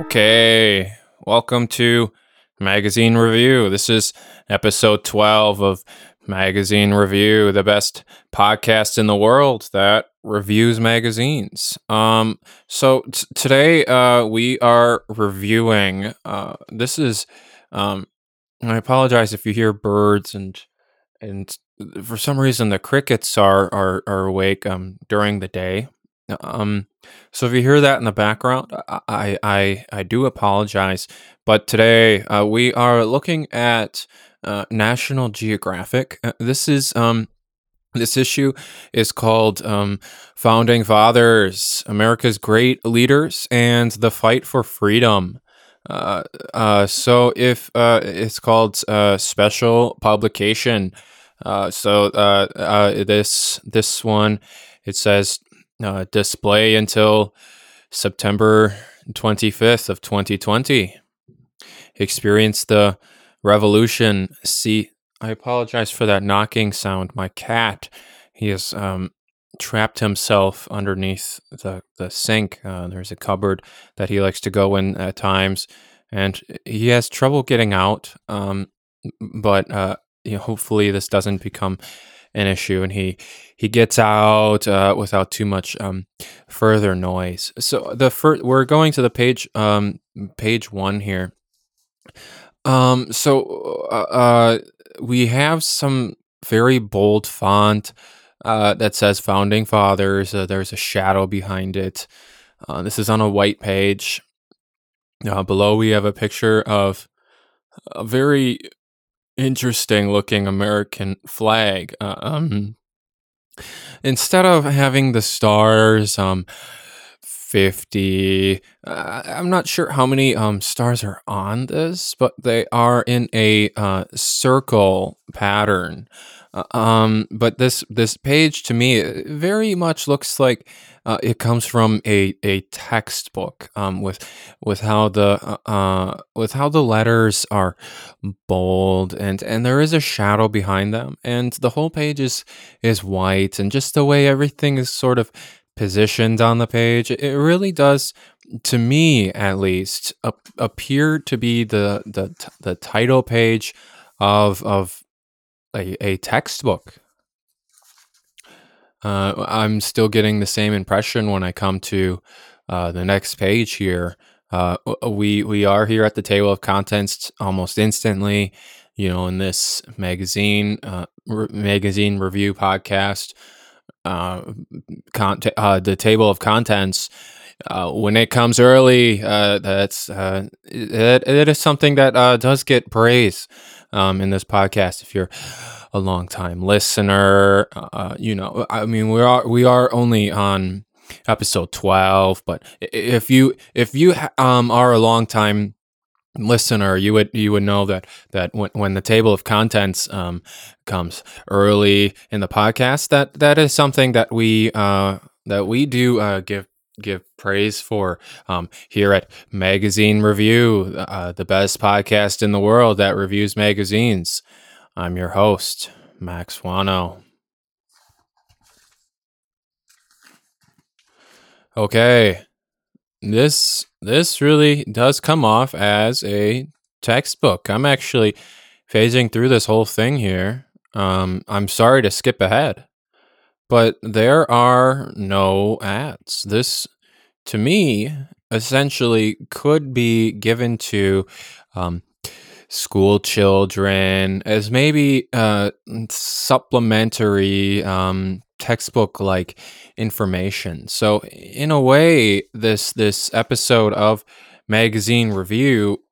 Okay, welcome to Magazine Review. This is episode 12 of Magazine Review, the best podcast in the world that reviews magazines. Um, so t- today uh, we are reviewing. Uh, this is. Um, I apologize if you hear birds and and for some reason the crickets are are, are awake um, during the day. Um, so if you hear that in the background, I I I do apologize. But today uh, we are looking at uh, National Geographic. Uh, this is um this issue is called um, Founding Fathers, America's Great Leaders, and the Fight for Freedom. Uh, uh, so if uh, it's called uh, special publication, uh, so uh, uh, this this one it says uh, display until September 25th of 2020. Experience the revolution. See, I apologize for that knocking sound. My cat, he has um, trapped himself underneath the, the sink. Uh, there's a cupboard that he likes to go in at times, and he has trouble getting out. Um, but uh, you know, hopefully, this doesn't become an issue and he he gets out uh, without too much um, further noise. So the first we're going to the page um, page one here. Um so uh, uh we have some very bold font uh, that says founding fathers uh, there's a shadow behind it. Uh, this is on a white page. Below we have a picture of a very interesting looking American flag. Uh, um, instead of having the stars, um, 50, uh, I'm not sure how many um, stars are on this, but they are in a uh, circle pattern. Uh, um, but this this page to me very much looks like uh, it comes from a, a textbook um, with with how the uh, uh, with how the letters are bold and and there is a shadow behind them. And the whole page is is white and just the way everything is sort of positioned on the page it really does to me at least ap- appear to be the the the title page of of a, a textbook. Uh, I'm still getting the same impression when I come to uh, the next page here. Uh, we we are here at the table of contents almost instantly. You know, in this magazine uh, re- magazine review podcast, uh, con- uh, the table of contents. Uh, when it comes early, uh, that's uh, it, it is something that uh, does get praise um, in this podcast. If you're a long time listener, uh, you know, I mean, we are we are only on episode twelve, but if you if you um, are a long time listener, you would you would know that that when, when the table of contents um, comes early in the podcast, that that is something that we uh, that we do uh, give give praise for um, here at Magazine Review, uh, the best podcast in the world that reviews magazines. I'm your host, Max Wano. Okay, this this really does come off as a textbook. I'm actually phasing through this whole thing here. Um, I'm sorry to skip ahead but there are no ads. This, to me, essentially could be given to um, school children as maybe uh, supplementary um, textbook like information. So, in a way, this this episode of magazine review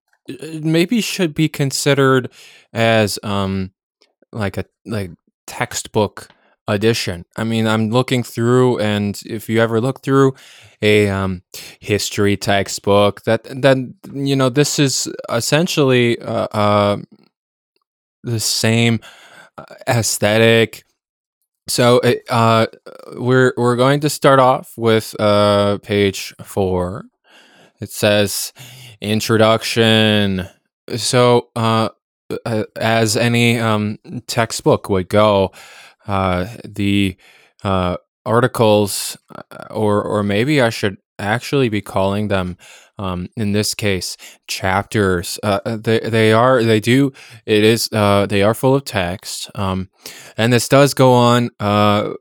maybe should be considered as um, like a like textbook edition. I mean, I'm looking through, and if you ever look through a um, history textbook, that then you know this is essentially uh, uh, the same uh, aesthetic. So uh, we're we're going to start off with uh, page four. It says introduction. So uh, as any um, textbook would go, uh, the uh, articles, uh, or or maybe I should actually be calling them um, in this case chapters. Uh, uh, they, they are they do it is uh, they are full of text um, and this does go on uh,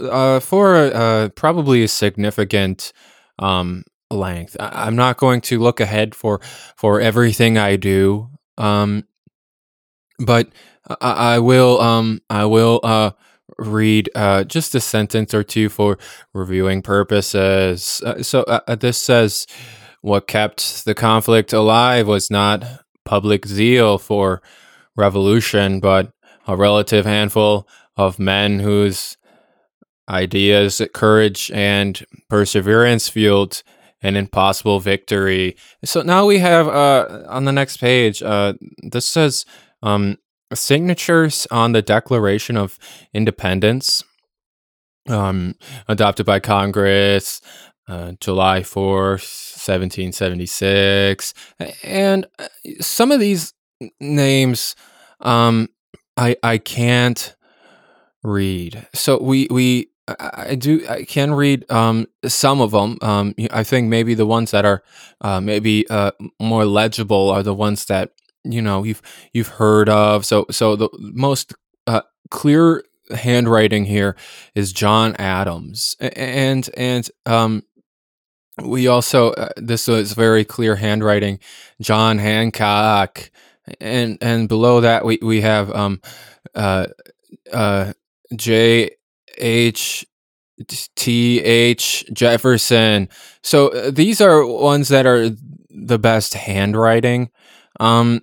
uh, for uh, probably a significant um, length. I, am not going to look ahead for for everything i do um, but I, I, will um, i will read uh, just a sentence or two for reviewing purposes. Uh, so uh, uh, this says, "What kept the conflict alive was not public zeal for revolution, but a relative handful of men whose ideas, courage, and perseverance fueled." an impossible victory. So now we have uh, on the next page. Uh, this says um, signatures on the Declaration of Independence, um, adopted by Congress uh, July 4th, 1776. And uh, some of these names um, I, I can't read. So we, we, I do. I can read um, some of them. Um, I think maybe the ones that are uh, maybe uh, more legible are the ones that you know you've you've heard of. So so the most uh, clear handwriting here is John Adams, and and um, we also uh, this is very clear handwriting, John Hancock, and and below that we we have um uh uh J H T H Jefferson. So uh, these are ones that are the best handwriting. Um,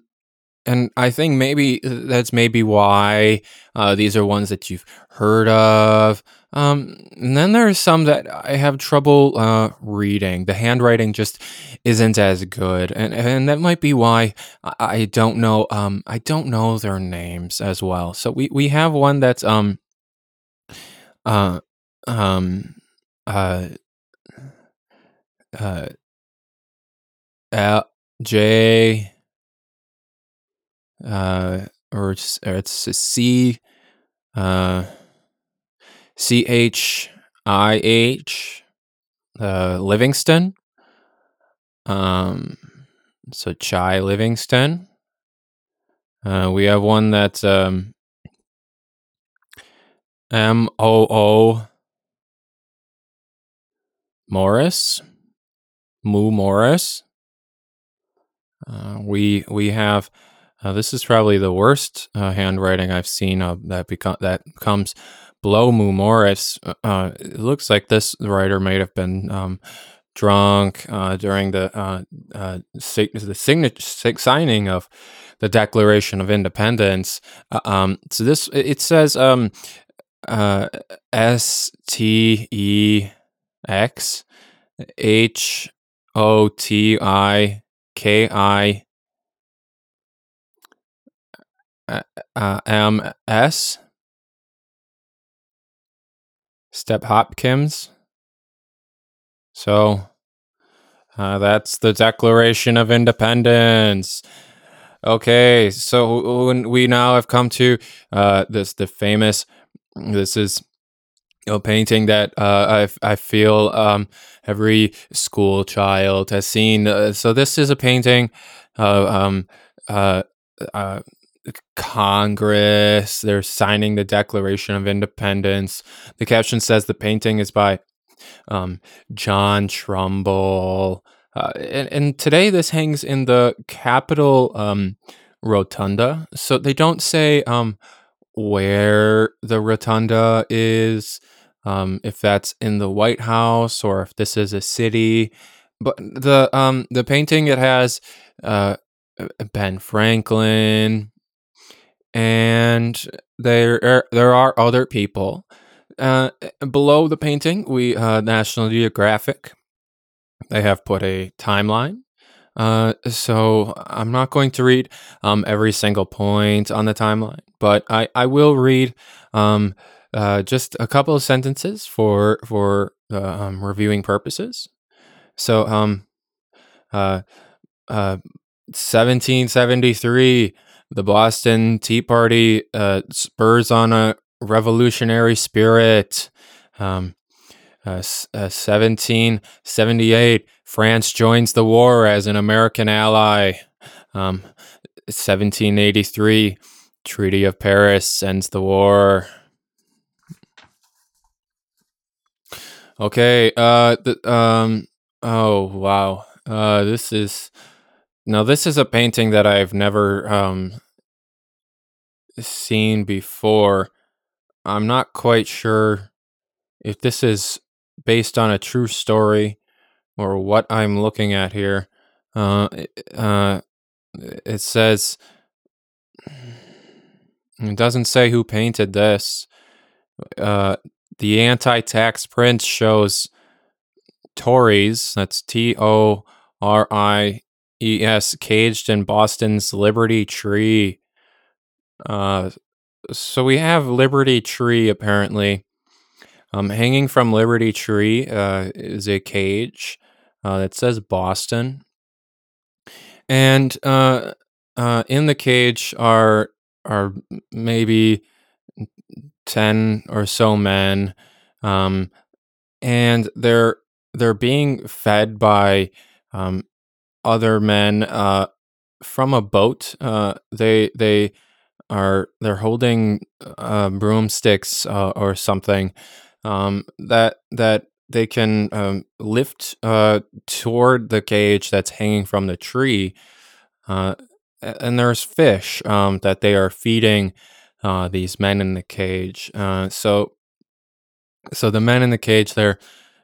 and I think maybe uh, that's maybe why uh, these are ones that you've heard of. Um, and then there's some that I have trouble uh, reading. The handwriting just isn't as good, and and that might be why I don't know. Um, I don't know their names as well. So we we have one that's um uh um uh uh L J uh, or it's, or it's C, uh, C H I H, uh, Livingston. Um, so Chai Livingston. Uh, we have one that's um, M O O Morris, Moo Morris. Uh, we we have uh, this is probably the worst uh, handwriting I've seen uh, that become that comes below Moo Morris. Uh, uh, it looks like this writer may have been um, drunk uh, during the sig- the signing of the Declaration of Independence. Um, so this it says um, S T E X H O T I K I uh, MS, Step Hopkins. So uh, that's the Declaration of Independence. Okay, so we now have come to uh, this the famous. This is a painting that uh, I I feel um, every school child has seen. Uh, so this is a painting. Um, uh, uh, Congress. They're signing the Declaration of Independence. The caption says the painting is by um, John Trumbull. Uh, and, and, today this hangs in the Capitol um, Rotunda. So they don't say um, where the rotunda is, um, if that's in the White House or if this is a city. But the um, the painting it has uh, Ben Franklin, and there are, there are other people. Uh, below the painting, we uh, National Geographic. They have put a timeline. Uh, so I'm not going to read um, every single point on the timeline, but I, I will read um, uh, just a couple of sentences for for um, reviewing purposes. So um, uh, uh, 1773 the Boston Tea Party uh, spurs on a revolutionary spirit. Um, Uh, 1778, uh, France joins the war as an American ally. Um, 1783, Treaty of Paris ends the war. Okay. Uh. The, um. Oh wow. Uh. This is. Now this is a painting that I've never um seen before. I'm not quite sure if this is based on a true story or what I'm looking at here. Uh, uh, it says it doesn't say who painted this. Uh, the anti-tax print shows Tories. That's T O R I E S caged in Boston's Liberty Tree. Uh, so we have Liberty Tree apparently. Um, hanging from Liberty Tree uh, is a cage uh, that says Boston, and uh, uh, in the cage are are maybe ten or so men, um, and they're they're being fed by um, other men uh, from a boat. Uh, they they are they're holding uh, broomsticks or something um, that that they can um, lift uh, toward the cage that's hanging from the tree. Uh, and there's fish um, that they are feeding uh, these men in the cage. So, so the men in the cage, they're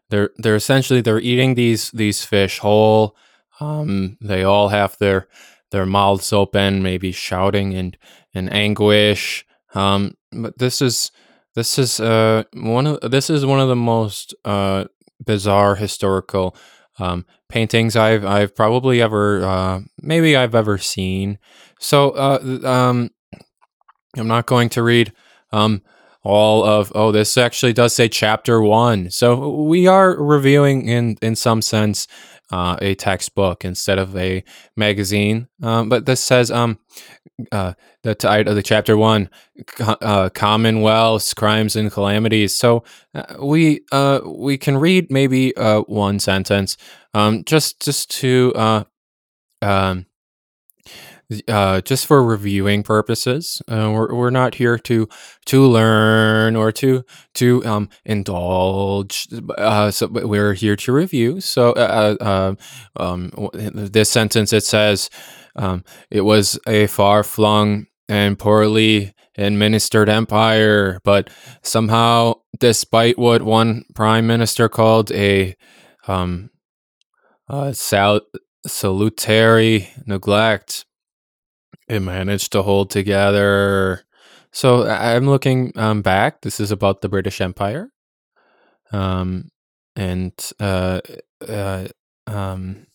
they're they're essentially they're eating these these fish whole. Um, they all have their their mouths open, maybe shouting and in anguish. Um, but this is this is uh one of this is one of the most uh bizarre historical um, paintings I've I've probably ever uh, maybe I've ever seen. So uh, um, I'm not going to read um, all of oh this actually does say chapter one. So we are reviewing in in some sense uh, a textbook instead of a magazine. Um, but this says um, uh, the title of the chapter one, uh, Commonwealths, crimes and calamities. So uh, we uh, we can read maybe uh, one sentence, um, just just to uh, um, uh, just for reviewing purposes. Uh, we're, we're not here to to learn or to to um, indulge. Uh, so we're here to review. So uh, uh, uh um, this sentence it says um, it was a far flung and poorly administered empire, but somehow, despite what one prime minister called a um, sal- salutary neglect it managed to hold together. So I'm looking um, back. This is about the British Empire, um, and uh, uh, um,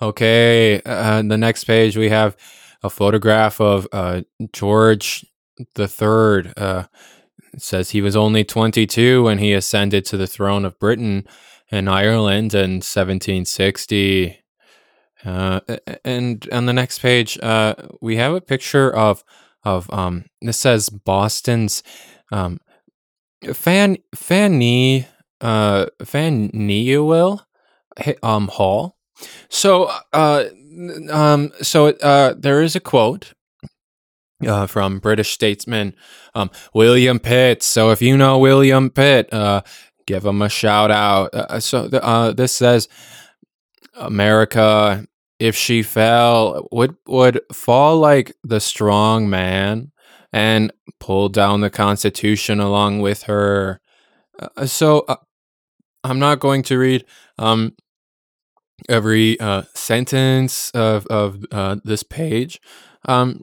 okay. Uh, the next page we have a photograph of uh, George the Third. Uh, says he was only 22 when he ascended to the throne of Britain and Ireland in 1760. Uh, and on the next page, uh, we have a picture of of um. This says Boston's um, Fan Fanny uh um Hall. So uh um so uh there is a quote uh, from British statesman um, William Pitt. So if you know William Pitt, uh, give him a shout out. Uh, so uh, this says America if she fell would would fall like the strong man and pull down the constitution along with her uh, so uh, i'm not going to read um every uh, sentence of of uh, this page um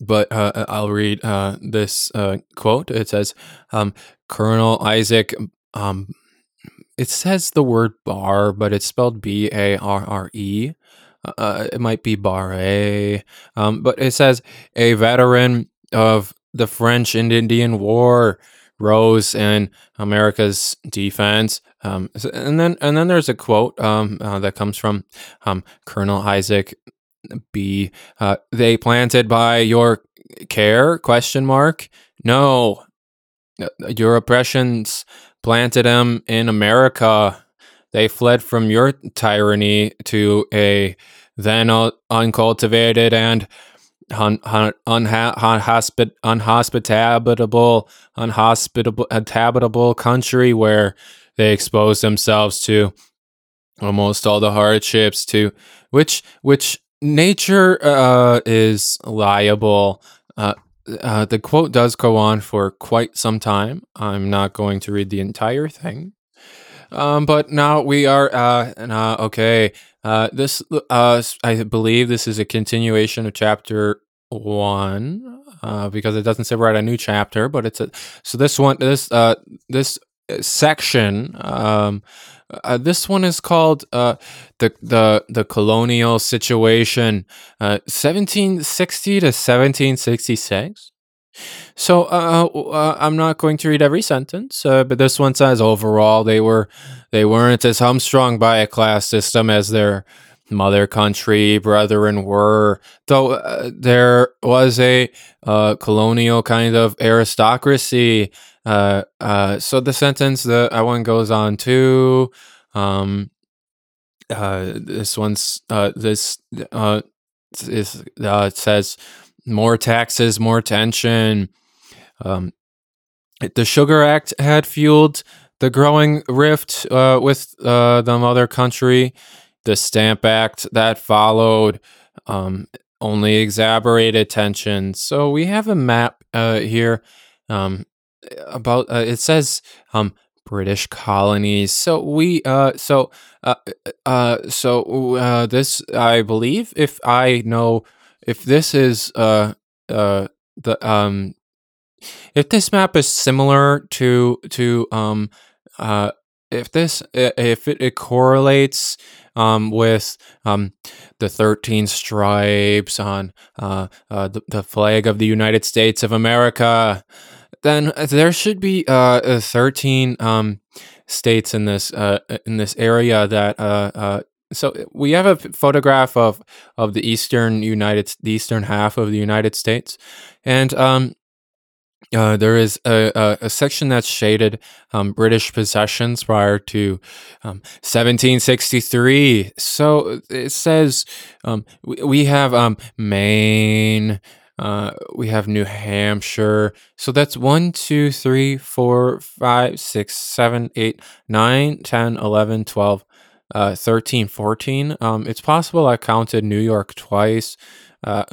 but uh, I'll read uh, this uh, quote. It says, um, "Colonel Isaac um, it says the word bar, but it's spelled B A R R E. Uh, it might be Barre, um, but it says a veteran of the French and Indian War rose in America's defense. Um, and then and then there's a quote um, uh, that comes from um, Colonel Isaac B. Uh, they planted by your care? Question mark. No, your oppressions planted them in America. They fled from your tyranny to a then uncultivated and unhospit, unhospitable, unhospitable, country where they expose themselves to almost all the hardships to which which nature uh, is liable. Uh, uh, the quote does go on for quite some time. I'm not going to read the entire thing. Um, but now we are uh, uh okay. Uh, this uh, I believe this is a continuation of chapter one uh, because it doesn't say at a new chapter, but it's a so this one this uh this section um uh, this one is called uh, the the the colonial situation, uh, 1760 to 1766. So uh, uh, I'm not going to read every sentence, uh, but this one says overall they were they weren't as hamstrung by a class system as their mother country brethren were, though uh, there was a uh, colonial kind of aristocracy. Uh, uh, so the sentence that I one goes on to, um, uh, this one's uh, this uh, is uh, it says more taxes, more tension. Um, the Sugar Act had fueled the growing rift uh, with uh, the mother country the Stamp Act that followed um, only exacerbated tensions. So we have a map uh, here um, about uh, it says um, British colonies. So we uh, so uh, so this I believe if I know if this is uh, uh, the um if this map is similar to to um uh if this if it, it correlates um, with um, the 13 stripes on uh, uh, the, the, flag of the United States of America, then there should be uh, uh 13 um, states in this uh, in this area that. Uh, so we have a photograph of of the eastern United, the eastern half of the United States, and um, uh, there is a, a, a, section that's shaded um, British possessions prior to um, 1763. So it says um, we, we, have um, Maine, uh, we have New Hampshire. So that's 1, 2, 3, 4, 5, 6, 7, 8, 9, 10, 11, 12, uh, 13, 14. Um, it's possible I counted New York twice, uh,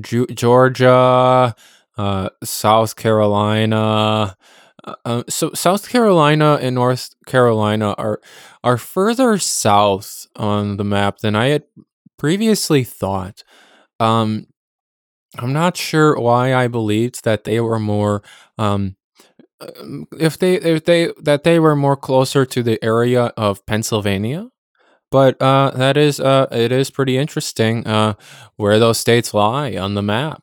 Georgia uh, South Carolina. Uh, uh, so South Carolina and North Carolina are are further south on the map than I had previously thought. Um, I'm not sure why I believed that they were more um, um, if they if they that they were more closer to the area of Pennsylvania. But uh, that is uh, it is pretty interesting uh, where those states lie on the map.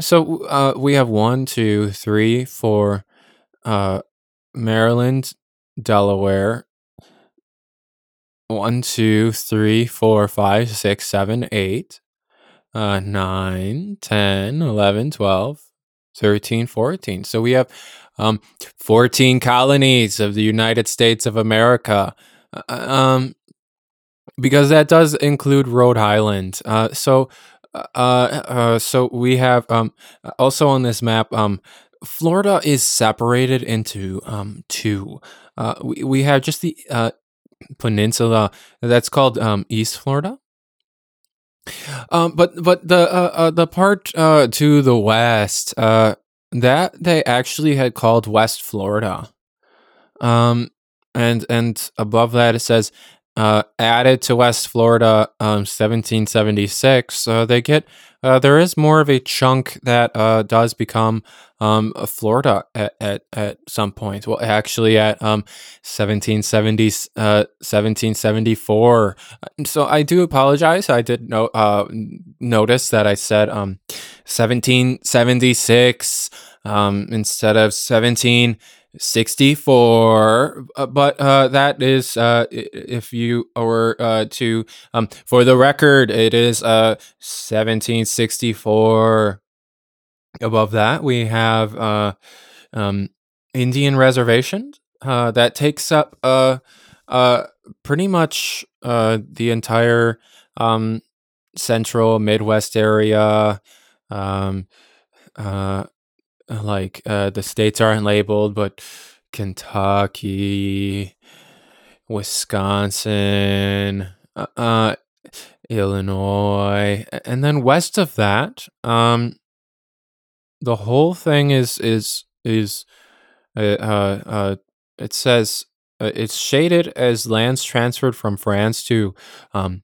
So uh, we have one, two, three, four, uh, Maryland, Delaware. One, two, three, four, five, six, seven, eight, uh, 9, 10, 11, 12, 13, 14. So we have um, 14 colonies of the United States of America. Uh, um, because that does include Rhode Island. Uh, so uh, uh, so we have um, also on this map, um, Florida is separated into um, two. Uh, we, we have just the uh, peninsula that's called um, East Florida. Um, but but the the part uh, to the west uh, that they actually had called West Florida. Um, and and above that it says uh, added to West Florida um, 1776. Uh, they get uh, there is more of a chunk that uh, does become um, Florida at, at, at some point. Well, actually, at um, 1770, 1774. Uh, so I do apologize. I did no, uh, notice that I said um, 1776 um, instead of 1764. uh, but uh, that is uh, if you were uh, to um, for the record it is 1764 uh, above that we have um, Indian reservation uh, that takes up pretty much the entire um, central Midwest area. Um, uh, like uh, the states aren't labeled, but Kentucky, Wisconsin, uh, uh, Illinois, and then west of that, um, the whole thing is is is uh, uh, uh it says uh, it's shaded as lands transferred from France to um,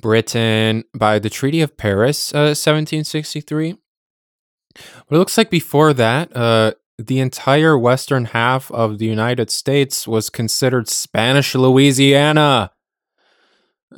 Britain by the Treaty of Paris, uh, 1763. But it looks like before that, uh, the entire western half of the United States was considered Spanish Louisiana.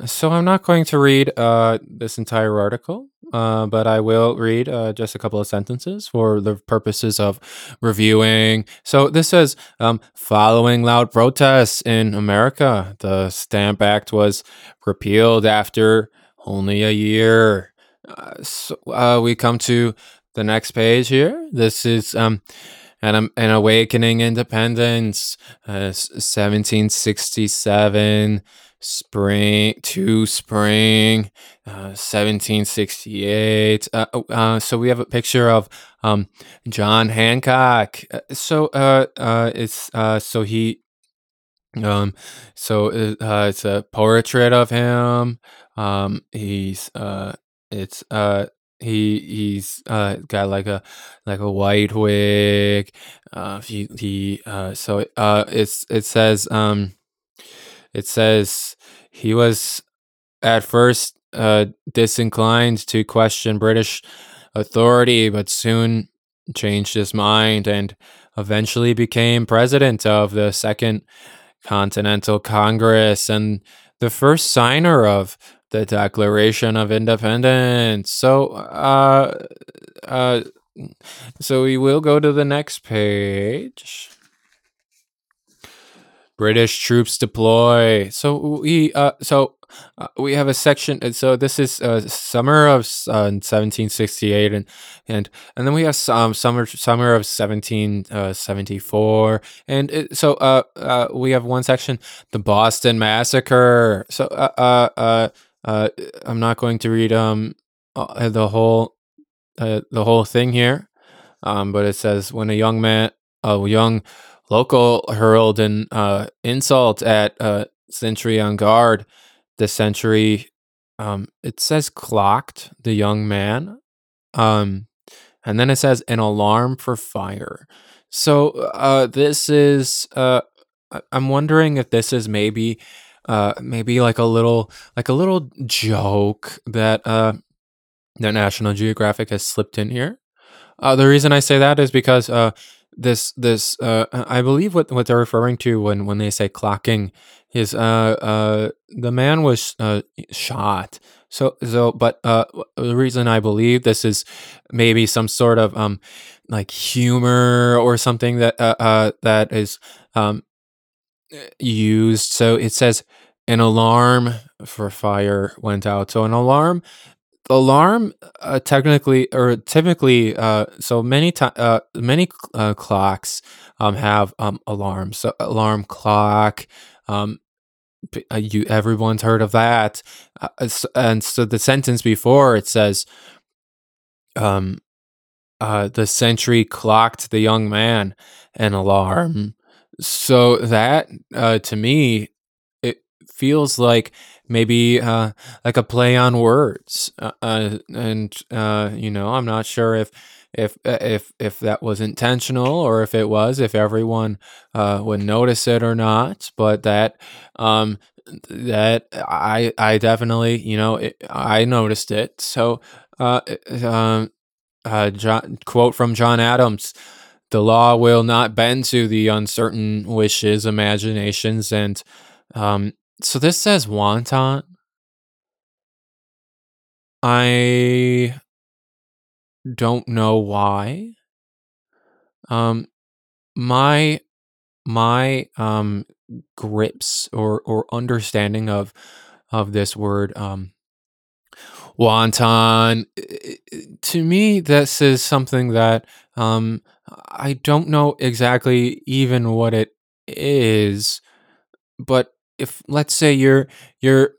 So I'm not going to read uh, this entire article, uh, but I will read uh, just a couple of sentences for the purposes of reviewing. So this says, um, following loud protests in America, the Stamp Act was repealed after only a year. Uh, so uh, we come to the next page here. This is um, an, an awakening independence, uh, 1767 uh, spring to spring uh, 1768 uh, oh, uh, so we have a picture of um, john hancock. Uh, so uh, uh, it's so he um so it's a portrait of him. Um he's uh it's he he's got like a like a white wig Uh, he he uh, so uh, it's it says um it says he was at first uh, disinclined to question British authority, but soon changed his mind and eventually became president of the Second Continental Congress and the first signer of the Declaration of Independence. So, uh, uh, so we will go to the next page. British troops deploy. So we uh, so uh, we have a section. And so this is uh, summer of uh, 1768, and and and then we have um, summer summer of 1774, uh, and it, so uh, uh, we have one section, the Boston Massacre. So uh, uh, uh, uh I'm not going to read um uh, the whole uh, the whole thing here, um, but it says when a young man, a young Local hurled an uh, insult at uh, Sentry on guard. The sentry, um, it says clocked the young man. Um, and then it says an alarm for fire. So uh, this is, uh, I'm wondering if this is maybe, uh, maybe like a little, like a little joke that uh, that National Geographic has slipped in here. Uh, the reason I say that is because uh, this this uh, I believe what what they're referring to when when they say clocking is uh uh the man was uh shot. So so but uh the reason I believe this is maybe some sort of um like humor or something that uh, uh that is um used. So it says an alarm for fire went out. So an alarm alarm uh, technically or typically uh, so many time uh, many uh, clocks um, have um, alarms so alarm clock um, uh, you everyone's heard of that uh, and so the sentence before it says um uh, the sentry clocked the young man an alarm so that to me it feels like maybe uh, like a play on words. Uh, uh, and uh, you know, I'm not sure if if uh, if if that was intentional or if it was, if everyone uh, would notice it or not. But that um, that I I definitely you know it, I noticed it. So uh, um, uh, John, quote from John Adams. The law will not bend to the uncertain wishes, imaginations, and um, so this says wanton. I don't know why. Um, my my um grips or or understanding of of this word um to me this is something that um I don't know exactly even what it is, but if let's say you're you're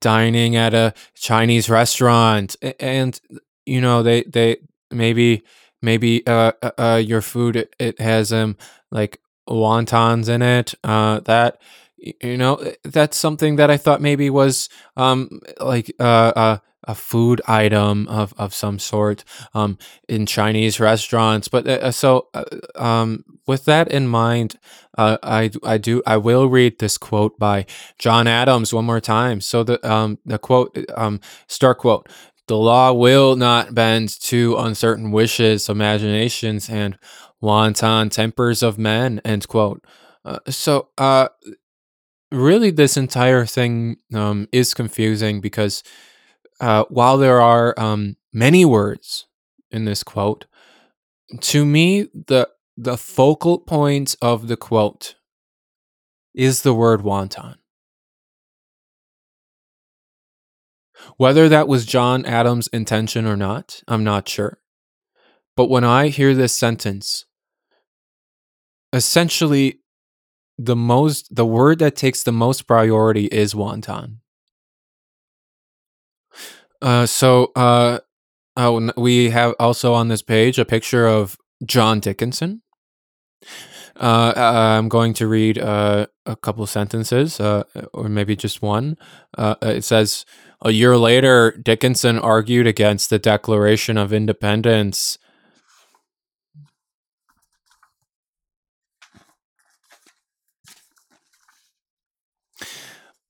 dining at a Chinese restaurant and you know they they maybe maybe uh, uh, uh your food it, has um like wontons in it uh that you know that's something that I thought maybe was um like uh, uh a food item of, of some sort um, in Chinese restaurants. But uh, so, uh, um, with that in mind, uh, I I do I will read this quote by John Adams one more time. So the um the quote um start quote. The law will not bend to uncertain wishes, imaginations, and wanton tempers of men. End quote. Uh, so, uh, really, this entire thing um, is confusing because uh, while there are um, many words in this quote, to me the the focal point of the quote is the word wanton. Whether that was John Adams' intention or not, I'm not sure. But when I hear this sentence, essentially the most the word that takes the most priority is wonton. Uh, so uh, oh, we have also on this page a picture of John Dickinson. Uh, uh I'm going to read uh, a couple sentences, uh, or maybe just one. it says, "A year later, Dickinson argued against the Declaration of Independence."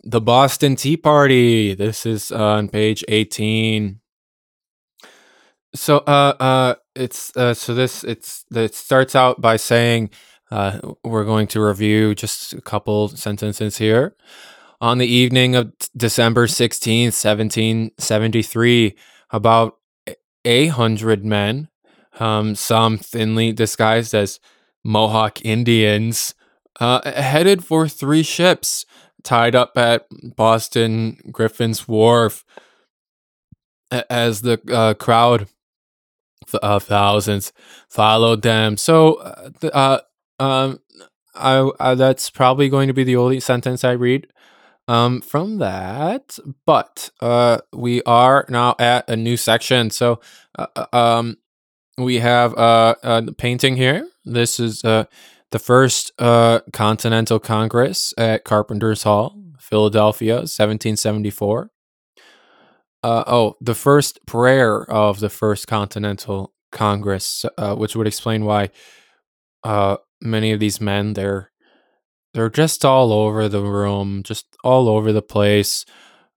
The Boston Tea Party. This is on page 18 so uh uh it's uh so this it's it starts out by saying uh we're going to review just a couple sentences here. On the evening of december 16th 1773 about a hundred men um some thinly disguised as mohawk indians uh headed for three ships tied up at boston griffin's wharf as the uh, crowd uh, thousands followed them. So, uh, uh, um, I, I, that's probably going to be the only sentence I read um, from that. But uh, we are now at a new section. So, uh, um, we have uh, painting here. This is the first uh, Continental Congress at Carpenter's Hall, Philadelphia, 1774 uh, oh, the first prayer of the First Continental Congress, uh, which would explain why uh, many of these men they're they're just all over the room, just all over the place,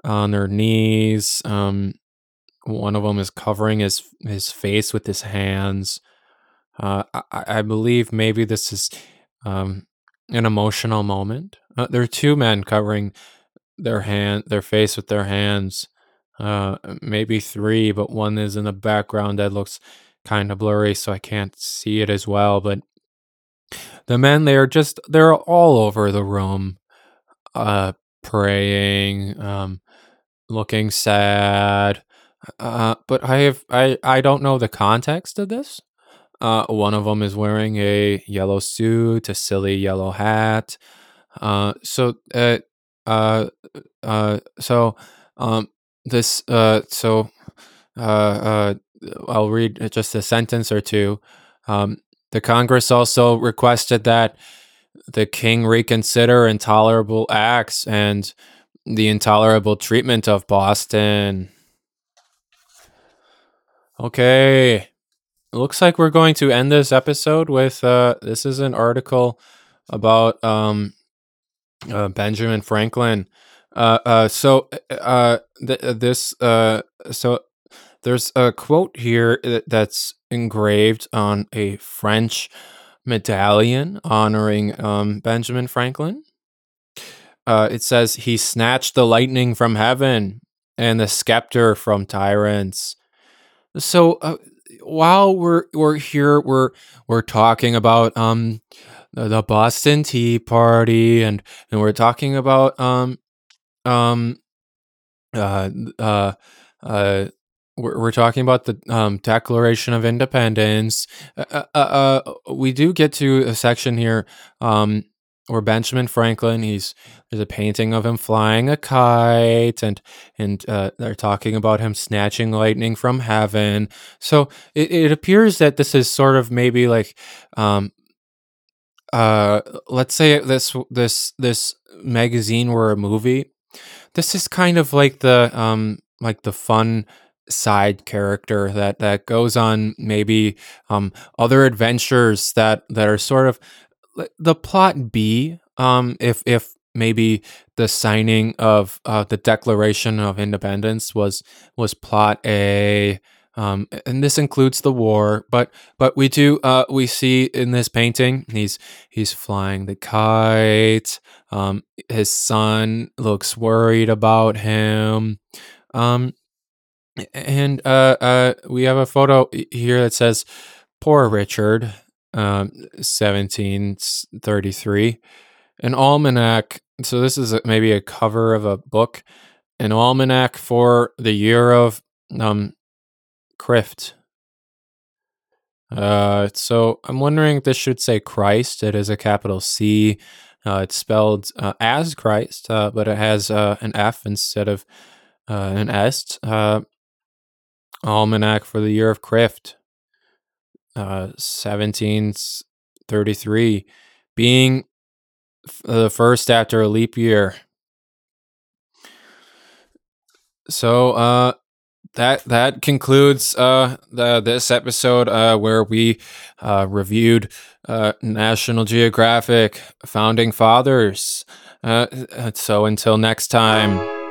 on their knees. Um, one of them is covering his his face with his hands. Uh, I, I believe maybe this is um, an emotional moment. Uh, there are two men covering their hand, their face with their hands uh, maybe three, but one is in the background that looks kind of blurry, so I can't see it as well. But the men, they are just, they're all over the room, uh, praying, um, looking sad. Uh, but I have, I, I don't know the context of this. Uh, one of them is wearing a yellow suit, a silly yellow hat. Uh, so, uh, uh, uh, so, um, this uh so uh uh I'll read just a sentence or two. Um, the Congress also requested that the king reconsider intolerable acts and the intolerable treatment of Boston. Okay. Looks like we're going to end this episode with uh this is an article about um uh, Benjamin Franklin uh, uh, so uh, th- uh, this so there's a quote here that's engraved on a French medallion honoring um, Benjamin Franklin. It says he snatched the lightning from heaven and the scepter from tyrants. So while we're we're here, we're we're talking about um the, Boston Tea Party and and we're talking about um um uh uh uh we're, we're talking about the um, Declaration of Independence. Uh, uh, uh, we do get to a section here um, where Benjamin Franklin, he's there's a painting of him flying a kite, and and uh, they're talking about him snatching lightning from heaven. So it, it appears that this is sort of maybe like, um, uh, let's say this this this magazine were a movie. This is kind of like the um like the fun side character that that goes on maybe um other adventures that that are sort of the plot B um if if maybe the signing of uh, the Declaration of Independence was was plot A um, and this includes the war, but but we do uh, we see in this painting he's he's flying the kite. Um, his son looks worried about him. Um, and uh, uh, we have a photo here that says "Poor Richard," um, seventeen thirty three. An almanac. So this is maybe a cover of a book. An almanac for the year of um, Crift. Uh, so I'm wondering this should say Christ. It is a capital C. Uh, it's spelled uh, as Christ, uh, but it has uh, an F instead of uh, an S. Uh, Almanac for the year of Crift, uh, 1733, being f- the first after a leap year. So, uh, that that concludes uh, the, this episode uh, where we uh, reviewed uh, National Geographic Founding Fathers. Uh, so until next time.